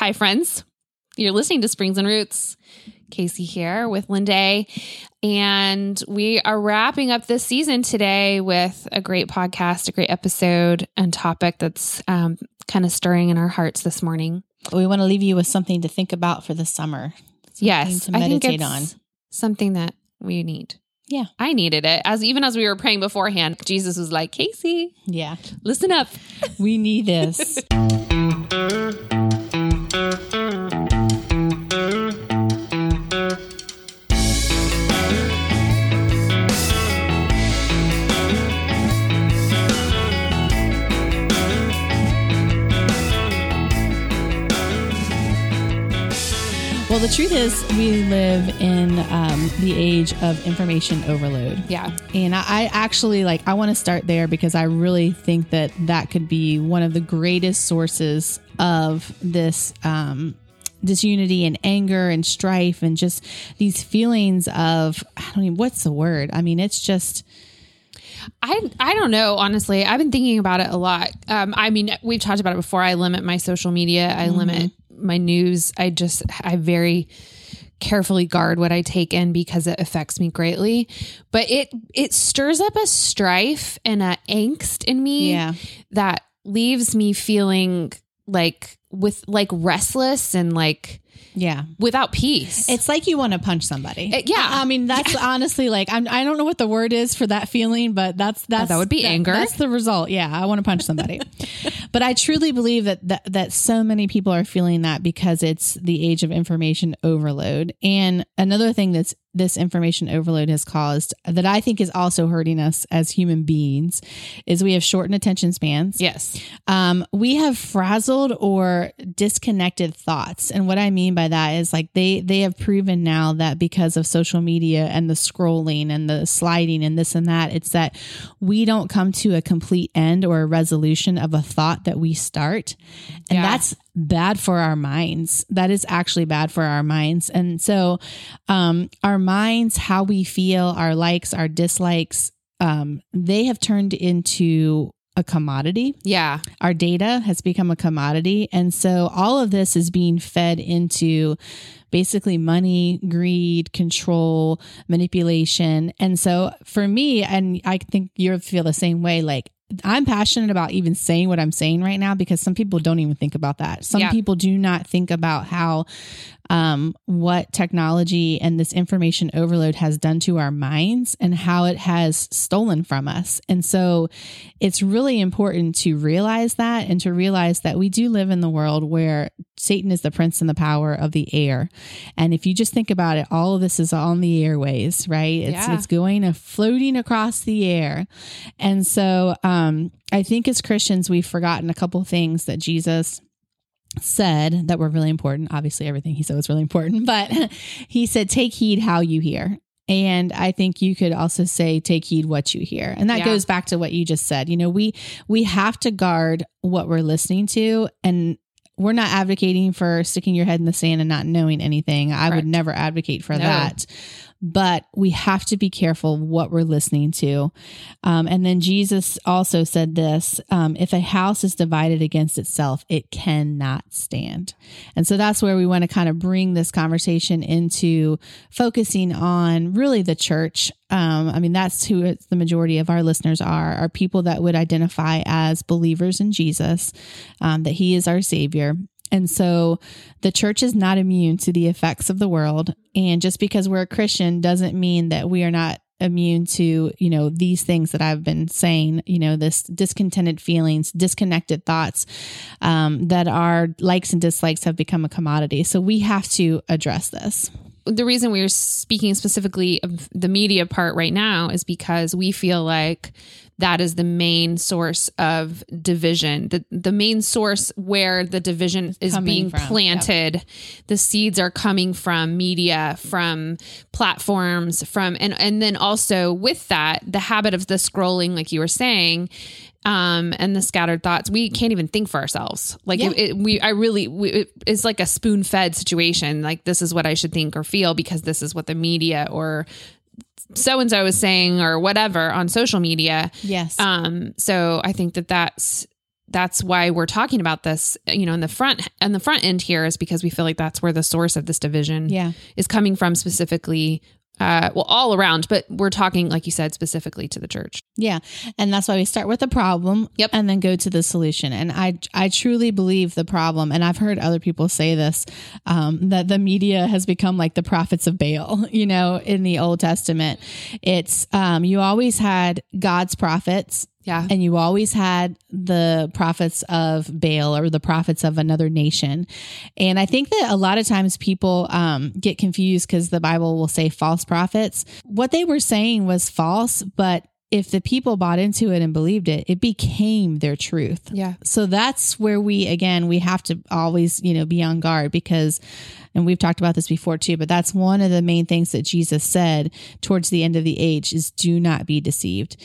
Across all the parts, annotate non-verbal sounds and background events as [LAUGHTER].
Hi, friends. You're listening to Springs and Roots. Casey here with Linday. And we are wrapping up this season today with a great podcast, a great episode, and topic that's um, kind of stirring in our hearts this morning. We want to leave you with something to think about for the summer. Something yes, to I think meditate it's on. something that we need. Yeah. I needed it. As even as we were praying beforehand, Jesus was like, Casey, Yeah. listen up. We need this. [LAUGHS] the truth is, we live in um, the age of information overload. Yeah. And I, I actually like, I want to start there because I really think that that could be one of the greatest sources of this um, disunity and anger and strife and just these feelings of, I don't even, what's the word? I mean, it's just, I I don't know honestly. I've been thinking about it a lot. Um, I mean, we've talked about it before. I limit my social media. I limit my news. I just I very carefully guard what I take in because it affects me greatly. But it it stirs up a strife and a angst in me yeah. that leaves me feeling like with like restless and like Yeah. without peace. It's like you want to punch somebody. Uh, yeah. I, mean, that's honestly like, I'm, I don't know what the word is for that feeling, but that's, that's, that would be anger. That's the result. Yeah. I want to punch somebody. [LAUGHS] but I truly believe that, that, that so many people are feeling that because it's the age of information overload. And another thing that's, this information overload has caused that I think is also hurting us as human beings is we have shortened attention spans. yes. Um, we have frazzled or disconnected thoughts, and what I mean by that is like they they have proven now that because of social media and the scrolling and the sliding and this and that, it's that we don't come to a complete end or a resolution of a thought that we start, and Yeah. that's bad for our minds. That is actually bad for our minds, and so um, our minds, how we feel, our likes, our dislikes. Um, they have turned into a commodity Yeah. our data has become a commodity. And so all of this is being fed into basically money, greed, control, manipulation. And so for me, and I think you feel the same way, like I'm passionate about even saying what I'm saying right now because some people don't even think about that. Some Yeah. people do not think about how um, what technology and this information overload has done to our minds and how it has stolen from us. And so it's really important to realize that and to realize that we do live in the world where Satan is the prince and the power of the air. And if you just think about it, all of this is on the airways, right? It's Yeah. it's going floating across the air. And so um Um, I think as Christians we've forgotten a couple things that Jesus said that were really important. Obviously, everything he said was really important, [LAUGHS] but he said, Take heed how you hear. And I think you could also say, take heed what you hear. And that Yeah. goes back to what you just said. You know, we we have to guard what we're listening to and we're not advocating for sticking your head in the sand and not knowing anything. I Correct. would never advocate for No. that. But we have to be careful what we're listening to. Um, and then Jesus also said this um, if a house is divided against itself, it cannot stand. And so that's where we want to kind of bring this conversation into focusing on really the church. Um, I mean, that's who the majority of our listeners are, are people that would identify as believers in Jesus, um, that he is our savior. And so the church is not immune to the effects of the world. And just because we're a Christian doesn't mean that we are not immune to, you know, these things that I've been saying, you know, this discontented feelings, disconnected thoughts, um, that our likes and dislikes have become a commodity. So we have to address this. the reason we're speaking specifically of the media part right now is because we feel like that is the main source of division. The the main source where the division is Coming being from, planted the seeds are coming from media from platforms from and and then also with that the habit of the scrolling like you were saying um and the scattered thoughts we can't even think for ourselves. Like Yeah. it, it, we i really we, it- it's like a spoon fed situation. Like this is what i should think or feel because this is what the media or so and so is saying or whatever on social media Yes. um so i think that that's that's why we're talking about this, you know, in the front and the front end here is because we feel like that's where the source of this division Yeah. is coming from specifically uh well all around, but we're talking like you said specifically to the church. Yeah. And that's why we start with the problem Yep. and then go to the solution. And I I truly believe the problem, and I've heard other people say this, um, that the media has become like the prophets of Baal, [LAUGHS] you know, in the Old Testament. It's um you always had God's prophets Yeah. and you always had the prophets of Baal or the prophets of another nation. And I think that a lot of times people um, get confused because the Bible will say false prophets. What they were saying was false, but if the people bought into it and believed it, it became their truth. Yeah. So that's where we, again, we have to always, you know, be on guard because, and we've talked about this before too, but that's one of the main things that Jesus said towards the end of the age is do not be deceived.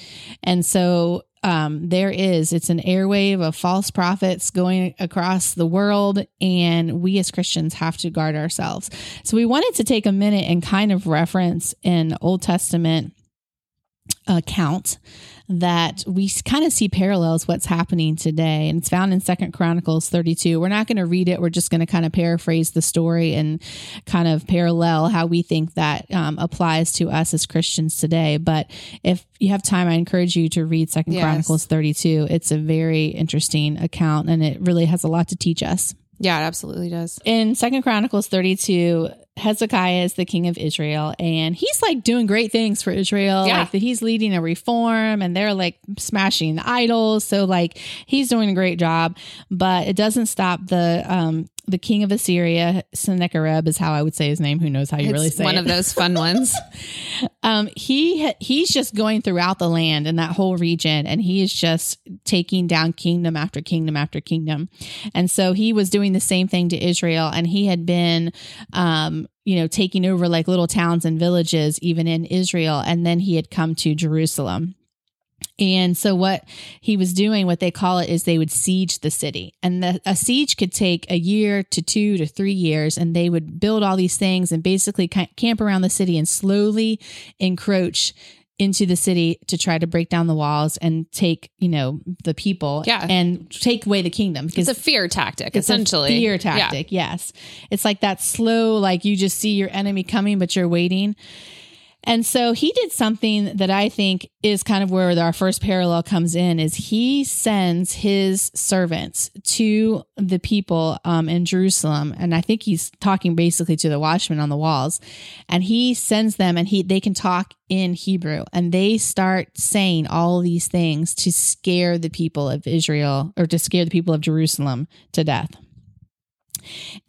And so, um, there is, it's an airwave of false prophets going across the world, and we as Christians have to guard ourselves. So, we wanted to take a minute and kind of reference an Old Testament account that we kind of see parallels what's happening today and it's found in second chronicles 32 we're not going to read it we're just going to kind of paraphrase the story and kind of parallel how we think that um, applies to us as christians today but if you have time i encourage you to read second Yes. chronicles 32 it's a very interesting account and it really has a lot to teach us Yeah, it absolutely does. in second chronicles 32 hezekiah is the king of israel and he's like doing great things for israel. Yeah. like that he's leading a reform and they're like smashing the idols. So like he's doing a great job. But it doesn't stop the um the king of assyria sennacherib is how i would say his name who knows how you It's really say it? one it of those fun [LAUGHS] ones. um, he he's just going throughout the land and that whole region, and he is just taking down kingdom after kingdom after kingdom. And so he was doing the same thing to Israel, and he had been, um, you know, taking over like little towns and villages, even in Israel, and then he had come to Jerusalem. And so what he was doing, what they call it is they would siege the city. And the, a siege could take a year to two to three years. And they would build all these things and basically camp around the city and slowly encroach into the city to try to break down the walls and take, you know, the people Yeah. and take away the kingdom. Because It's a fear tactic, It's a essentially. fear Yeah. tactic. Yes. It's like that slow, like you just see your enemy coming, but you're waiting. And so he did something that I think is kind of where our first parallel comes in is he sends his servants to the people um, in Jerusalem. And I think he's talking basically to the watchmen on the walls and he sends them and he, they can talk in Hebrew and they start saying all these things to scare the people of Israel or to scare the people of Jerusalem to death.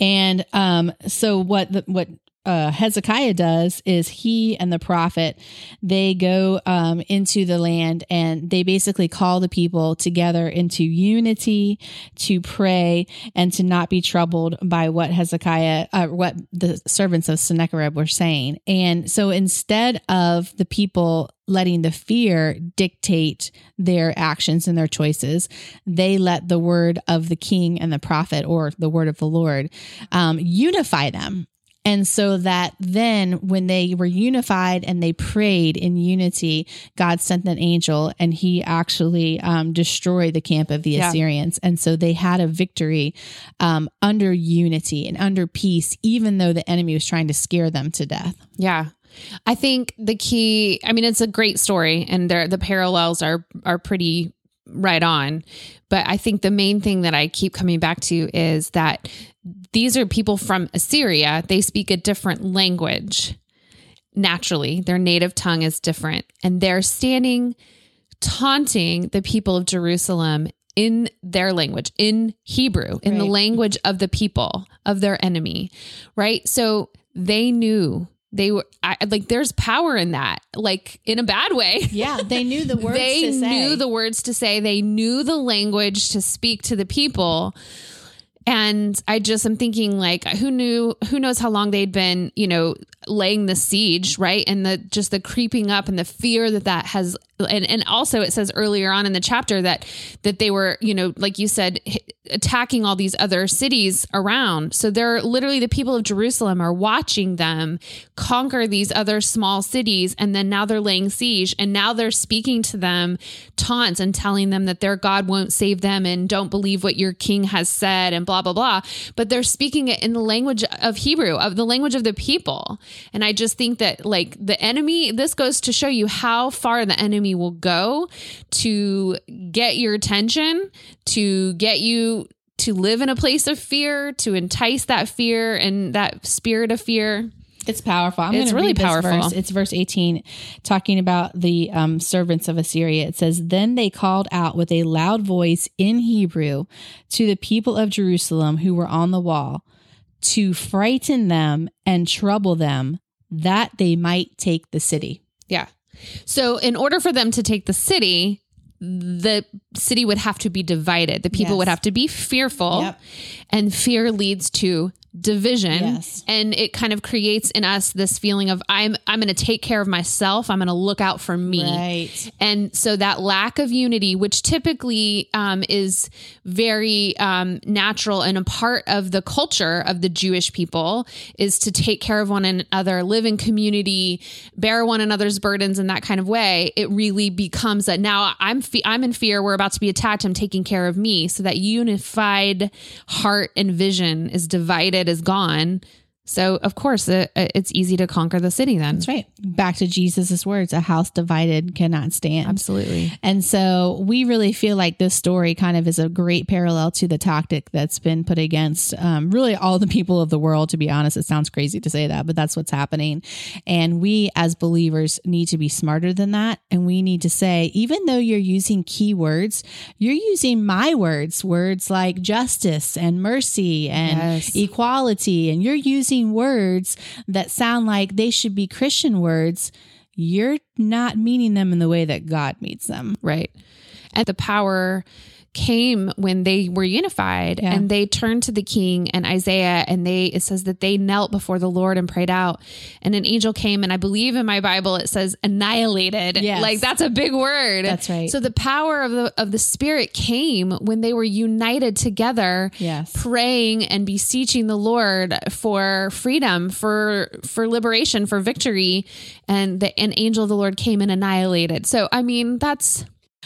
And um, so what the, what uh, Hezekiah does is he and the prophet they go um, into the land and they basically call the people together into unity to pray and to not be troubled by what Hezekiah, uh, what the servants of Sennacherib were saying. And so instead of the people letting the fear dictate their actions and their choices, they let the word of the king and the prophet or the word of the Lord um, unify them. And so that then when they were unified and they prayed in unity, God sent an angel and he actually um, destroyed the camp of the Yeah. Assyrians. And so they had a victory um, under unity and under peace, even though the enemy was trying to scare them to death. Yeah. I think the key, I mean, it's a great story and there the parallels are are pretty right on. But I think the main thing that I keep coming back to is that these are people from Assyria. They speak a different language. Naturally, their native tongue is different. And they're standing taunting the people of Jerusalem in their language, in Hebrew, in the language of the people, of their enemy, right? So they knew they were I, like, there's power in that, like in a bad way. Yeah, they knew the [LAUGHS] words they to say. knew the words to say, they knew the language to speak to the people. And I just am thinking like who knew who knows how long they'd been, you know, laying the siege, right? And the just the creeping up and the fear that that has and and also it says earlier on in the chapter that that they were, you know, like you said attacking all these other cities around. So they're literally the people of Jerusalem are watching them conquer these other small cities and then now they're laying siege and now they're speaking to them taunts and telling them that their God won't save them and don't believe what your king has said and blah blah blah. blah. But they're speaking it in the language of Hebrew, of the language of the people. And I just think that like the enemy this goes to show you how far the enemy will go to get your attention, to get you to live in a place of fear, to entice that fear and that spirit of fear. It's powerful. I'm It's really powerful. verse. It's verse 18, talking about the um, servants of Assyria. It says, Then they called out with a loud voice in Hebrew to the people of Jerusalem who were on the wall to frighten them and trouble them that they might take the city. Yeah. So in order for them to take the city, the city would have to be divided. The people Yes. would have to be fearful, Yep. and fear leads to division Yes. and it kind of creates in us this feeling of I'm I'm going to take care of myself. I'm going to look out for me. Right. And so that lack of unity, which typically um, is very um, natural and a part of the culture of the Jewish people, is to take care of one another, live in community, bear one another's burdens in that kind of way. It really becomes that now I'm fe- I'm in fear. We're about to be attacked. I'm taking care of me. So that unified heart and vision is divided, is gone. So of course it, it's easy to conquer the city. Then That's right. Back to Jesus' words a house divided cannot stand. absolutely. And so we really feel like this story kind of is a great parallel to the tactic that's been put against um, really all the people of the world, to be honest. It sounds crazy to say that, but that's what's happening. And we as believers need to be smarter than that. And we need to say, even though you're using key words, you're using my words, words like justice and mercy and Yes. equality, and you're using words that sound like they should be Christian words. You're not meaning them in the way that God means them. Right. And the power came when they were unified Yeah. and they turned to the king and Isaiah and they it says that they knelt before the Lord and prayed out and an angel came and I believe in my Bible it says annihilated Yes. like that's a big word That's right. so the power of the of the spirit came when they were united together Yes. praying and beseeching the Lord for freedom, for for liberation, for victory, and the an angel of the Lord came and annihilated. So I mean, that's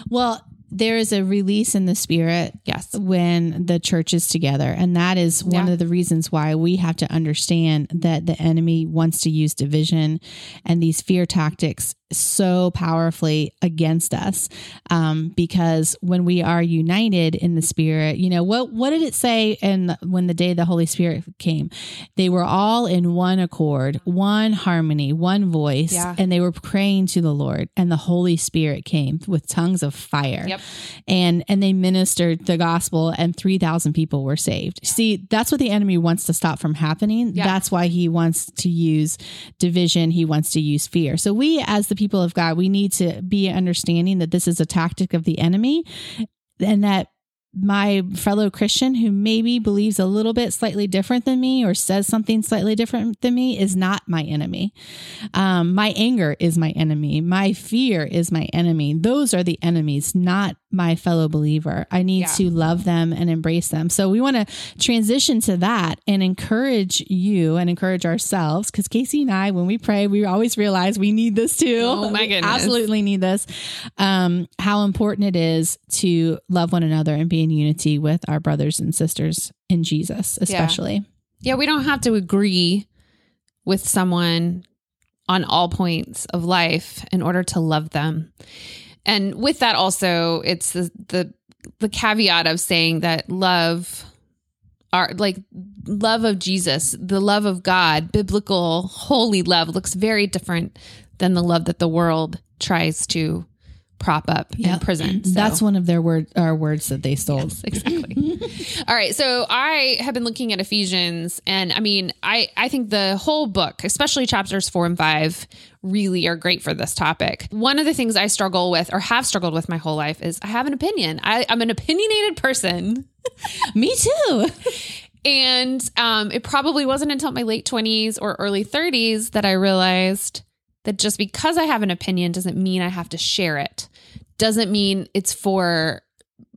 Well, there is a release in the spirit yes, when the church is together. And that is one Yeah. of the reasons why we have to understand that the enemy wants to use division and these fear tactics so powerfully against us. Um, because when we are united in the spirit, you know, what, what did it say in when the day the Holy Spirit came? They were all in one accord, one harmony, one voice, Yeah. and they were praying to the Lord and the Holy Spirit came with tongues of fire Yep. and and they ministered the gospel and 3000 people were saved see that's what the enemy wants to stop from happening Yeah. that's why he wants to use division he wants to use fear so we as the people of god we need to be understanding that this is a tactic of the enemy and that my fellow Christian who maybe believes a little bit slightly different than me or says something slightly different than me is not my enemy. Um, my anger is my enemy. My fear is my enemy. Those are the enemies, not my fellow believer. I need Yeah. to love them and embrace them. So we want to transition to that and encourage you and encourage ourselves because Casey and I, when we pray, we always realize we need this too. Oh, my We goodness. Absolutely need this. Um, how important it is to love one another and be in unity with our brothers and sisters in Jesus, especially. yeah. We don't have to agree with someone on all points of life in order to love them. And with that, also, it's the the the caveat of saying that love our like love of Jesus, the love of God, biblical holy love looks very different than the love that the world tries to prop up in prison. So- That's one of their word our words that they stole. Yes, exactly. [LAUGHS] All right. So I have been looking at Ephesians and I mean, I, I think the whole book, especially chapters four and five, really are great for this topic. One of the things I struggle with or have struggled with my whole life is I have an opinion. I, I'm an opinionated person. [LAUGHS] Me too. And um, it probably wasn't until my late 20s or early 30s that I realized that just because I have an opinion doesn't mean I have to share it. Doesn't mean it's for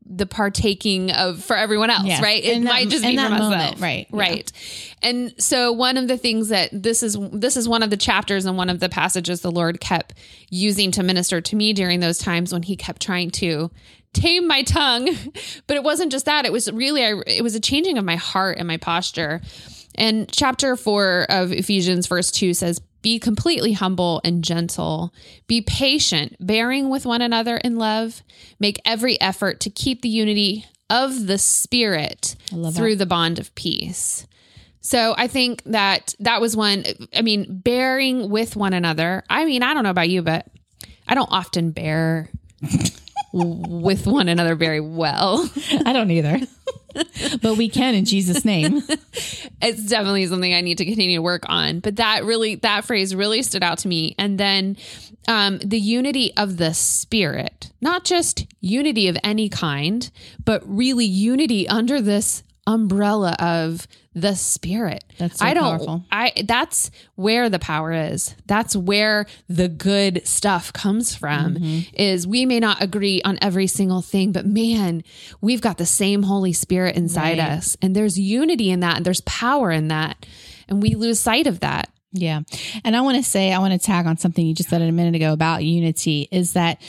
the partaking of for everyone else, Yes. right? It that- might just be for myself. moment, right, yeah. Right. And so one of the things that this is this is one of the chapters and one of the passages the Lord kept using to minister to me during those times when he kept trying to tame my tongue. [LAUGHS] But it wasn't just that. It was really I, it was a changing of my heart and my posture. And chapter 4 of Ephesians verse 2 says be completely humble and gentle. Be patient, bearing with one another in love. Make every effort to keep the unity of the spirit through the bond of peace. So I think that that was one. I mean, bearing with one another. I mean, I don't know about you, but I don't often bear with one another very well. I don't either. [LAUGHS] but we can in Jesus' name. It's definitely something I need to continue to work on. But that really, that phrase really stood out to me. And then um, the unity of the spirit, not just unity of any kind, but really unity under this umbrella of the spirit. That's so I don't powerful. I that's where the power is. That's where the good stuff comes from. Mm-hmm. Is we may not agree on every single thing, but man, we've got the same Holy Spirit inside Right. us. And there's unity in that and there's power in that. And we lose sight of that. Yeah. And I want to say, I want to tag on something you just said a minute ago about unity is that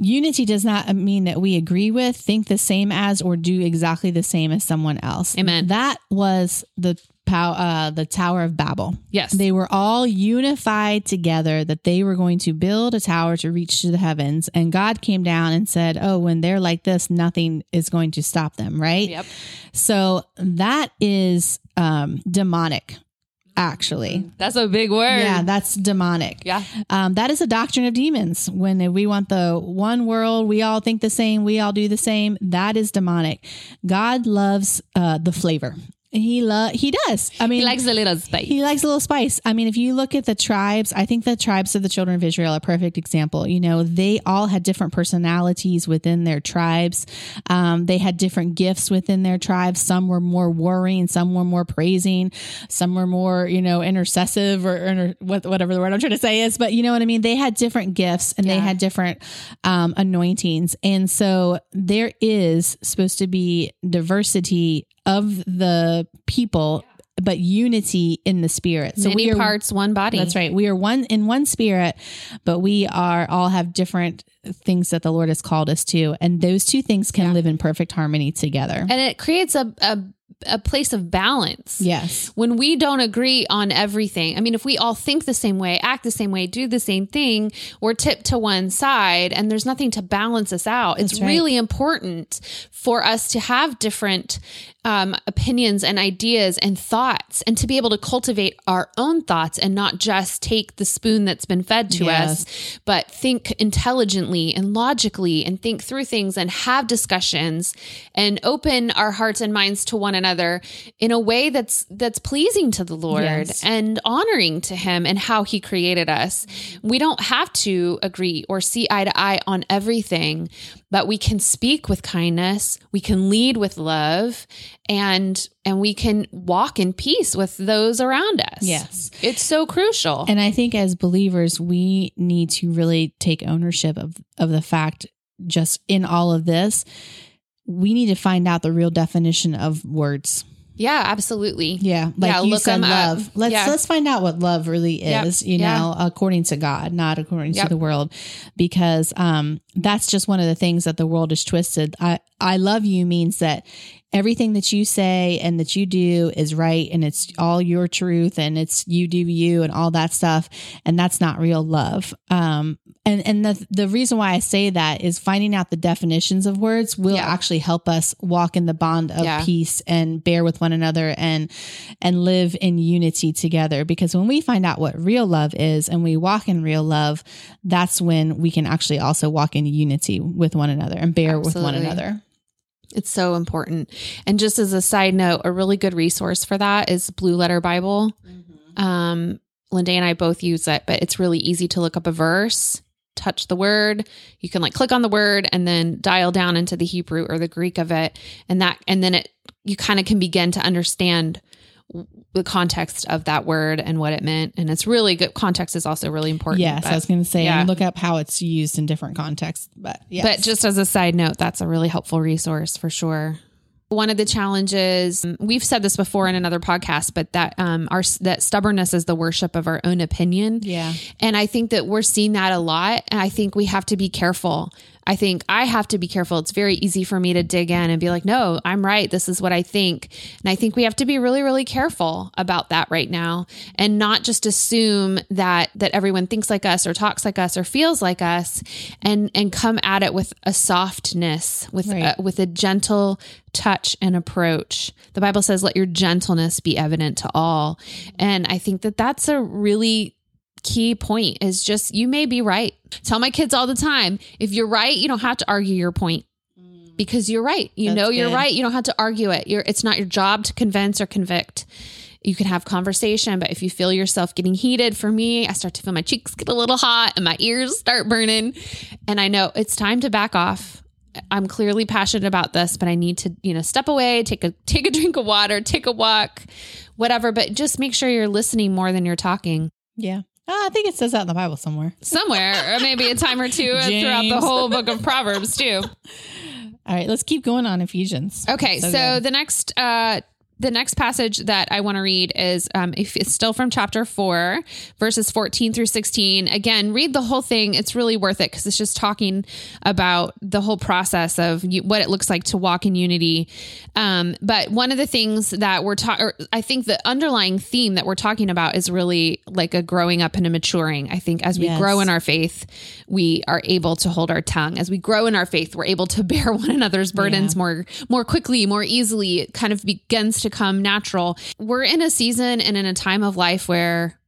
unity does not mean that we agree with, think the same as, or do exactly the same as someone else. Amen. That was the pow- uh, the Tower of Babel. Yes. They were all unified together that they were going to build a tower to reach to the heavens. And God came down and said, Oh, when they're like this, nothing is going to stop them, right? Yep. So that is um, demonic, actually. That's a big word. Yeah, that's demonic. Yeah. Um, that is a doctrine of demons. When we want the one world, we all think the same, we all do the same. That is demonic. God loves uh, the flavor. He lo- he does. I mean, He likes a little spice. he likes a little spice. I mean, if you look at the tribes, I think the tribes of the children of Israel are a perfect example. You know, they all had different personalities within their tribes. Um, they had different gifts within their tribes. Some were more worrying, some were more praising, some were more, you know, intercessive or, or whatever the word I'm trying to say is. But you know what I mean? They had different gifts and they had different um, anointings. And so there is supposed to be diversity of the people, but unity in the spirit. So Many we are parts, one body. That's right. We are one in one spirit, but we are all have different things that the Lord has called us to, and those two things can live in perfect harmony together. And it creates a, a a place of balance. Yes. when we don't agree on everything, I mean, if we all think the same way, act the same way, do the same thing, we're tipped to one side and there's nothing to balance us out. it's right. really important for us to have different um, opinions and ideas and thoughts and to be able to cultivate our own thoughts and not just take the spoon that's been fed to Yes. us, but think intelligently and logically and think through things and have discussions and open our hearts and minds to one another in a way that's that's pleasing to the Lord Yes. and honoring to him and how he created us. We don't have to agree or see eye to eye on everything, but we can speak with kindness, we can lead with love and and we can walk in peace with those around us. Yes. It's so crucial. And I think as believers, we need to really take ownership of of the fact just in all of this, we need to find out the real definition of words. Yeah, absolutely. Yeah, like Yeah, you look said, 'em up. love. Let's Yeah. let's find out what love really Yep. is. You Yeah. know, according to God, not according Yep. to the world, because um, that's just one of the things that the world is twisted. I I love you means that everything that you say and that you do is right and it's all your truth and it's you do you and all that stuff. And that's not real love. Um and and the the reason why i say that is finding out the definitions of words will Yeah. actually help us walk in the bond of Yeah. peace and bear with one another and and live in unity together. Because when we find out what real love is and we walk in real love that's when we can actually also walk in unity with one another and bear with one another It's so important. And just as a side note, a really good resource for that is Blue Letter Bible. Um, Linda and I both use it, but it's really easy to look up a verse, touch the word. You can like click on the word and then dial down into the Hebrew or the Greek of it, and that, and then it you kind of can begin to understand the context of that word and what it meant. And it's really good. Context is also really important. yes but- i was going to say yeah. and look up how it's used in different contexts but yes. But just as a side note, that's a really helpful resource for sure. One of the challenges um, we've said this before in another podcast, but that um, our that stubbornness is the worship of our own opinion. yeah And I think that we're seeing that a lot. And I think we have to be careful. I think I have to be careful. It's very easy for me to dig in and be like, no, I'm right. This is what I think. And I think we have to be really, really careful about that right now and not just assume that that everyone thinks like us or talks like us or feels like us and and come at it with a softness, with uh, Right. a, with a gentle touch and approach. The Bible says, let your gentleness be evident to all. And I think that that's a really key point is just you may be right. Tell my kids all the time, if you're right, you don't have to argue your point mm. because you're right. You That's know you're good. right. You don't have to argue it. You're it's not your job to convince or convict. You can have conversation, but if you feel yourself getting heated, for me, I start to feel my cheeks get a little hot and my ears start burning. And I know it's time to back off. I'm clearly passionate about this, but I need to, you know, step away, take a take a [LAUGHS] drink of water, take a walk, whatever, but just make sure you're listening more than you're talking yeah oh, i think it says that in the bible somewhere somewhere, or maybe a time or two [LAUGHS] throughout the whole book of Proverbs too. [LAUGHS] all right let's keep going on ephesians Okay, so, good. the next uh the next passage that I want to read is um, if it's still from chapter four, verses 14 through 16. Again, read the whole thing. It's really worth it because it's just talking about the whole process of you, what it looks like to walk in unity. Um, but one of the things that we're talking, I think the underlying theme that we're talking about is really like a growing up and a maturing. I think as we Yes. grow in our faith, we are able to hold our tongue. As we grow in our faith, we're able to [LAUGHS] bear one another's burdens Yeah. more more quickly, more easily. It kind of begins to come natural. We're in a season and in a time of life where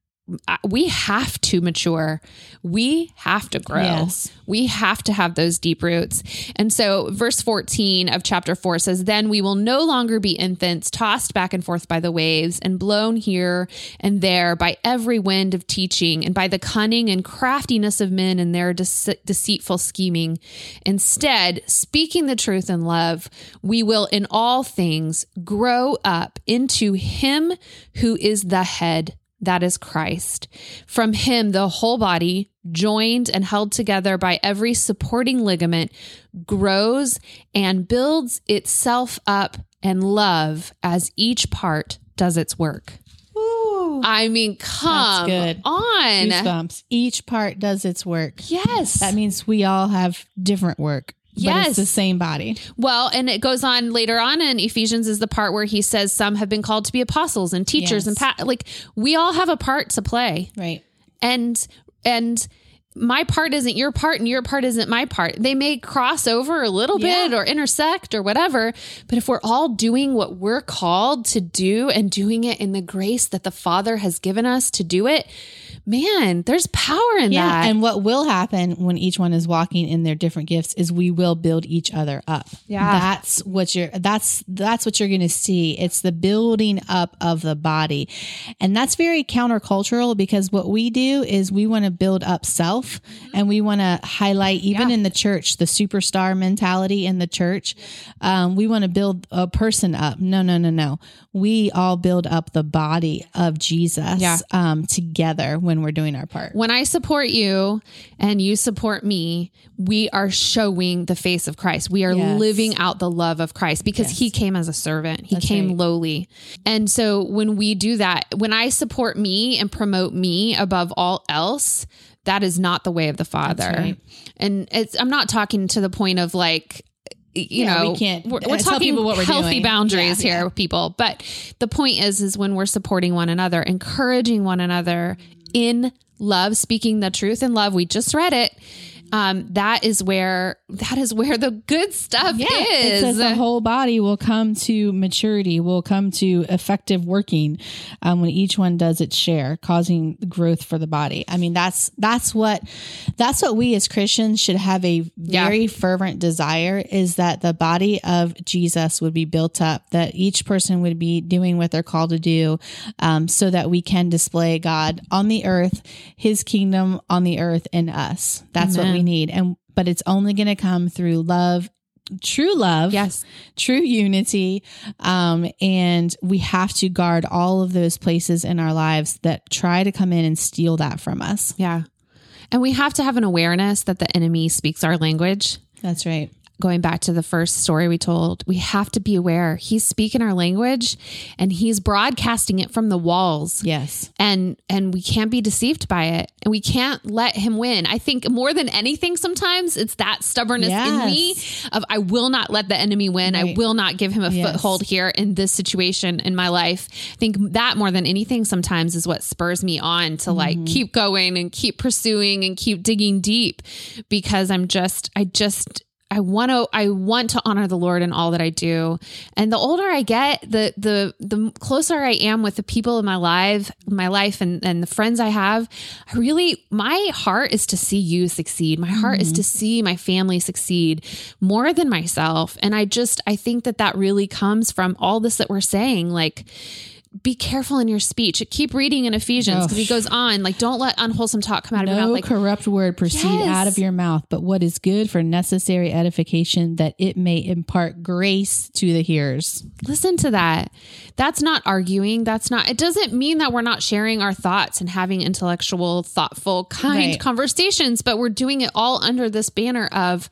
we have to mature. We have to grow. Yes. We have to have those deep roots. And so, verse 14 of chapter 4 says, Then we will no longer be infants, tossed back and forth by the waves, and blown here and there by every wind of teaching, and by the cunning and craftiness of men and their dece- deceitful scheming. Instead, speaking the truth in love, we will in all things grow up into Him who is the head that is Christ. From him, the whole body, joined and held together by every supporting ligament, grows and builds itself up in love as each part does its work. Ooh, I mean, come good. on. goosebumps each part does its work Yes. that means we all have different work Yes. it's the same body Well, and it goes on later on in Ephesians is the part where he says some have been called to be apostles and teachers Yes. and pa- like we all have a part to play. right and and my part isn't your part and your part isn't my part. They may cross over a little Yeah. bit or intersect or whatever, but if we're all doing what we're called to do and doing it in the grace that the Father has given us to do it, man, there's power in yeah that. and what will happen when each one is walking in their different gifts is we will build each other up Yeah. that's what you're that's that's what you're going to see it's the building up of the body and that's very countercultural because what we do is we want to build up self and we want to highlight even Yeah. in the church the superstar mentality in the church um, we want to build a person up no no no no we all build up the body of jesus Yeah. um, together when we're doing our part when I support you and you support me, we are showing the face of Christ. We are Yes. living out the love of Christ because he came as a servant. He That's came right. lowly. And so when we do that, when I support me and promote me above all else, that is not the way of the Father. right. And it's I'm not talking to the point of like you Yeah, we know, can't, we're, uh, we're talking what we're healthy doing. boundaries Yeah, here, people. But the point is, is when we're supporting one another, encouraging one another in love, speaking the truth in love. We just read it. Um, that is where that is where the good stuff It is. the whole body will come to maturity, will come to effective working um, when each one does its share, causing growth for the body. I mean, that's that's what that's what we as Christians should have a Yeah. very fervent desire is that the body of Jesus would be built up, that each person would be doing what they're called to do, um, so that we can display God on the earth, His kingdom on the earth in us. That's what we Need, and but it's only going to come through love true love yes, true unity. Um, and we have to guard all of those places in our lives that try to come in and steal that from us. Yeah, and we have to have an awareness that the enemy speaks our language. that's right going back to the first story we told, we have to be aware. He's speaking our language and he's broadcasting it from the walls. yes And and we can't be deceived by it. And we can't let him win. I think more than anything sometimes it's that stubbornness in me of I will not let the enemy win. I will not give him a Yes. foothold here in this situation in my life. I think that more than anything sometimes is what spurs me on to like Mm-hmm. keep going and keep pursuing and keep digging deep because I'm just I just I want to I want to honor the Lord in all that I do. And the older I get, the the the closer I am with the people in my life, my life and and the friends I have, I really my heart is to see you succeed. My heart is mm-hmm. to see my family succeed more than myself. And I just I think that that really comes from all this that we're saying like be careful in your speech. Keep reading in Ephesians because he goes on like don't let unwholesome talk come out of your no mouth like corrupt word proceed Yes. out of your mouth but what is good for necessary edification that it may impart grace to the hearers listen to that. That's not arguing. That's not, it doesn't mean that we're not sharing our thoughts and having intellectual, thoughtful, kind Right. conversations, but we're doing it all under this banner of,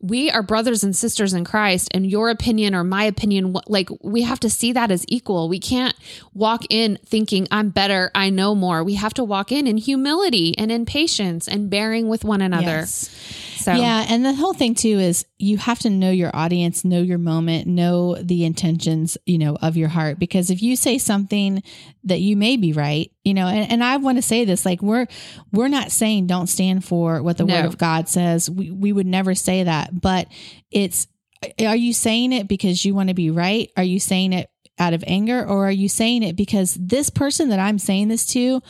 we are brothers and sisters in Christ, and your opinion or my opinion, like we have to see that as equal. We can't walk in thinking, I'm better, I know more. We have to walk in in humility and in patience and bearing with one another. Yes. So, Yeah, and the whole thing too is you have to know your audience, know your moment, know the intentions, you know, of your heart. Because if you say something that you may be right, you know, and, and I want to say this, like we're we're not saying don't stand for what the No. word of God says. We we would never say that, but it's are you saying it because you want to be right? Are you saying it out of anger or are you saying it because this person that I'm saying this to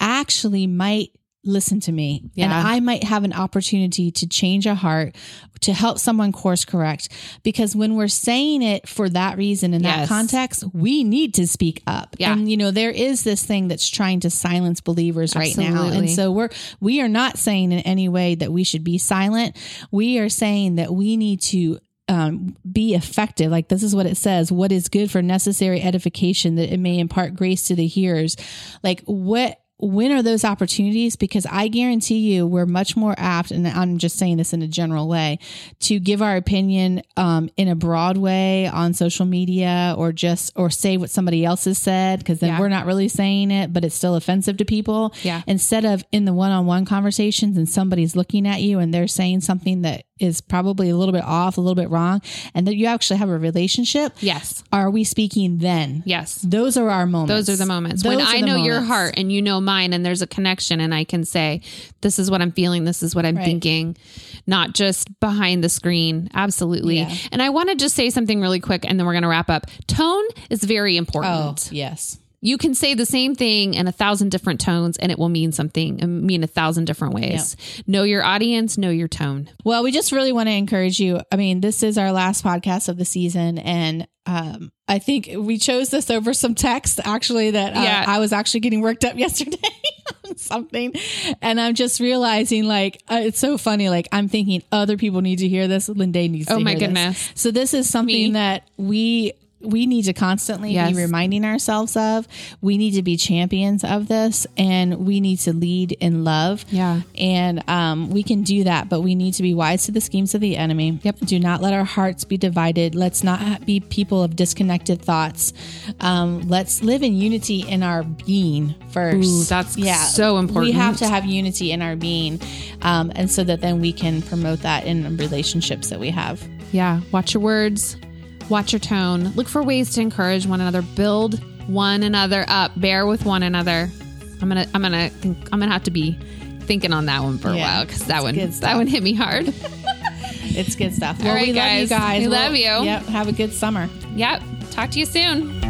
actually might listen to me and I might have an opportunity to change a heart to help someone course correct because when we're saying it for that reason in that context we need to speak up Yeah. and you know there is this thing that's trying to silence believers right now and so we're we are not saying in any way that we should be silent we are saying that we need to um, be effective. Like this is what it says: "What is good for necessary edification, that it may impart grace to the hearers." Like what? When are those opportunities? Because I guarantee you, we're much more apt, and I'm just saying this in a general way, to give our opinion um, in a broad way on social media, or just or say what somebody else has said, because then Yeah. we're not really saying it, but it's still offensive to people. Yeah. Instead of in the one-on-one conversations, and somebody's looking at you and they're saying something that is probably a little bit off, a little bit wrong, and that you actually have a relationship, yes, are we speaking then? yes. Those are our moments. Those are the moments when Those are I know your heart and you know mine, and there's a connection, and I can say, This is what I'm feeling, this is what I'm Right. thinking, not just behind the screen. Absolutely. Yeah. And I want to just say something really quick, and then we're going to wrap up. Tone is very Oh, important. yes. You can say the same thing in a thousand different tones, and it will mean something, and mean a thousand different ways. Know your audience, know your tone. Well, we just really want to encourage you. I mean, this is our last podcast of the season, and um, I think we chose this over some text actually that uh, Yeah. I was actually getting worked up [LAUGHS] yesterday on something, and I'm just realizing like uh, it's so funny. Like I'm thinking other people need to hear this. Linde needs. Oh to my hear this. goodness. So this is something Me. that we we need to constantly Yes. be reminding ourselves of. We need to be champions of this, and we need to lead in love. Yeah. And um, we can do that, but we need to be wise to the schemes of the enemy. Yep. Do not let our hearts be divided. Let's not be people of disconnected thoughts. Um, let's live in unity in our being first. Ooh, that's so important. We have to have unity in our being. Um, and so that then we can promote that in relationships that we have. Yeah. Watch your words, watch your tone, look for ways to encourage one another, build one another up, bear with one another. I'm gonna, I'm gonna, think, I'm gonna have to be thinking on that one for a while because that one, that one hit me hard. [LAUGHS] It's good stuff. Well, right, we love you guys. guys. We We'll- love you. Yep. Have a good summer. yep. Talk to you soon.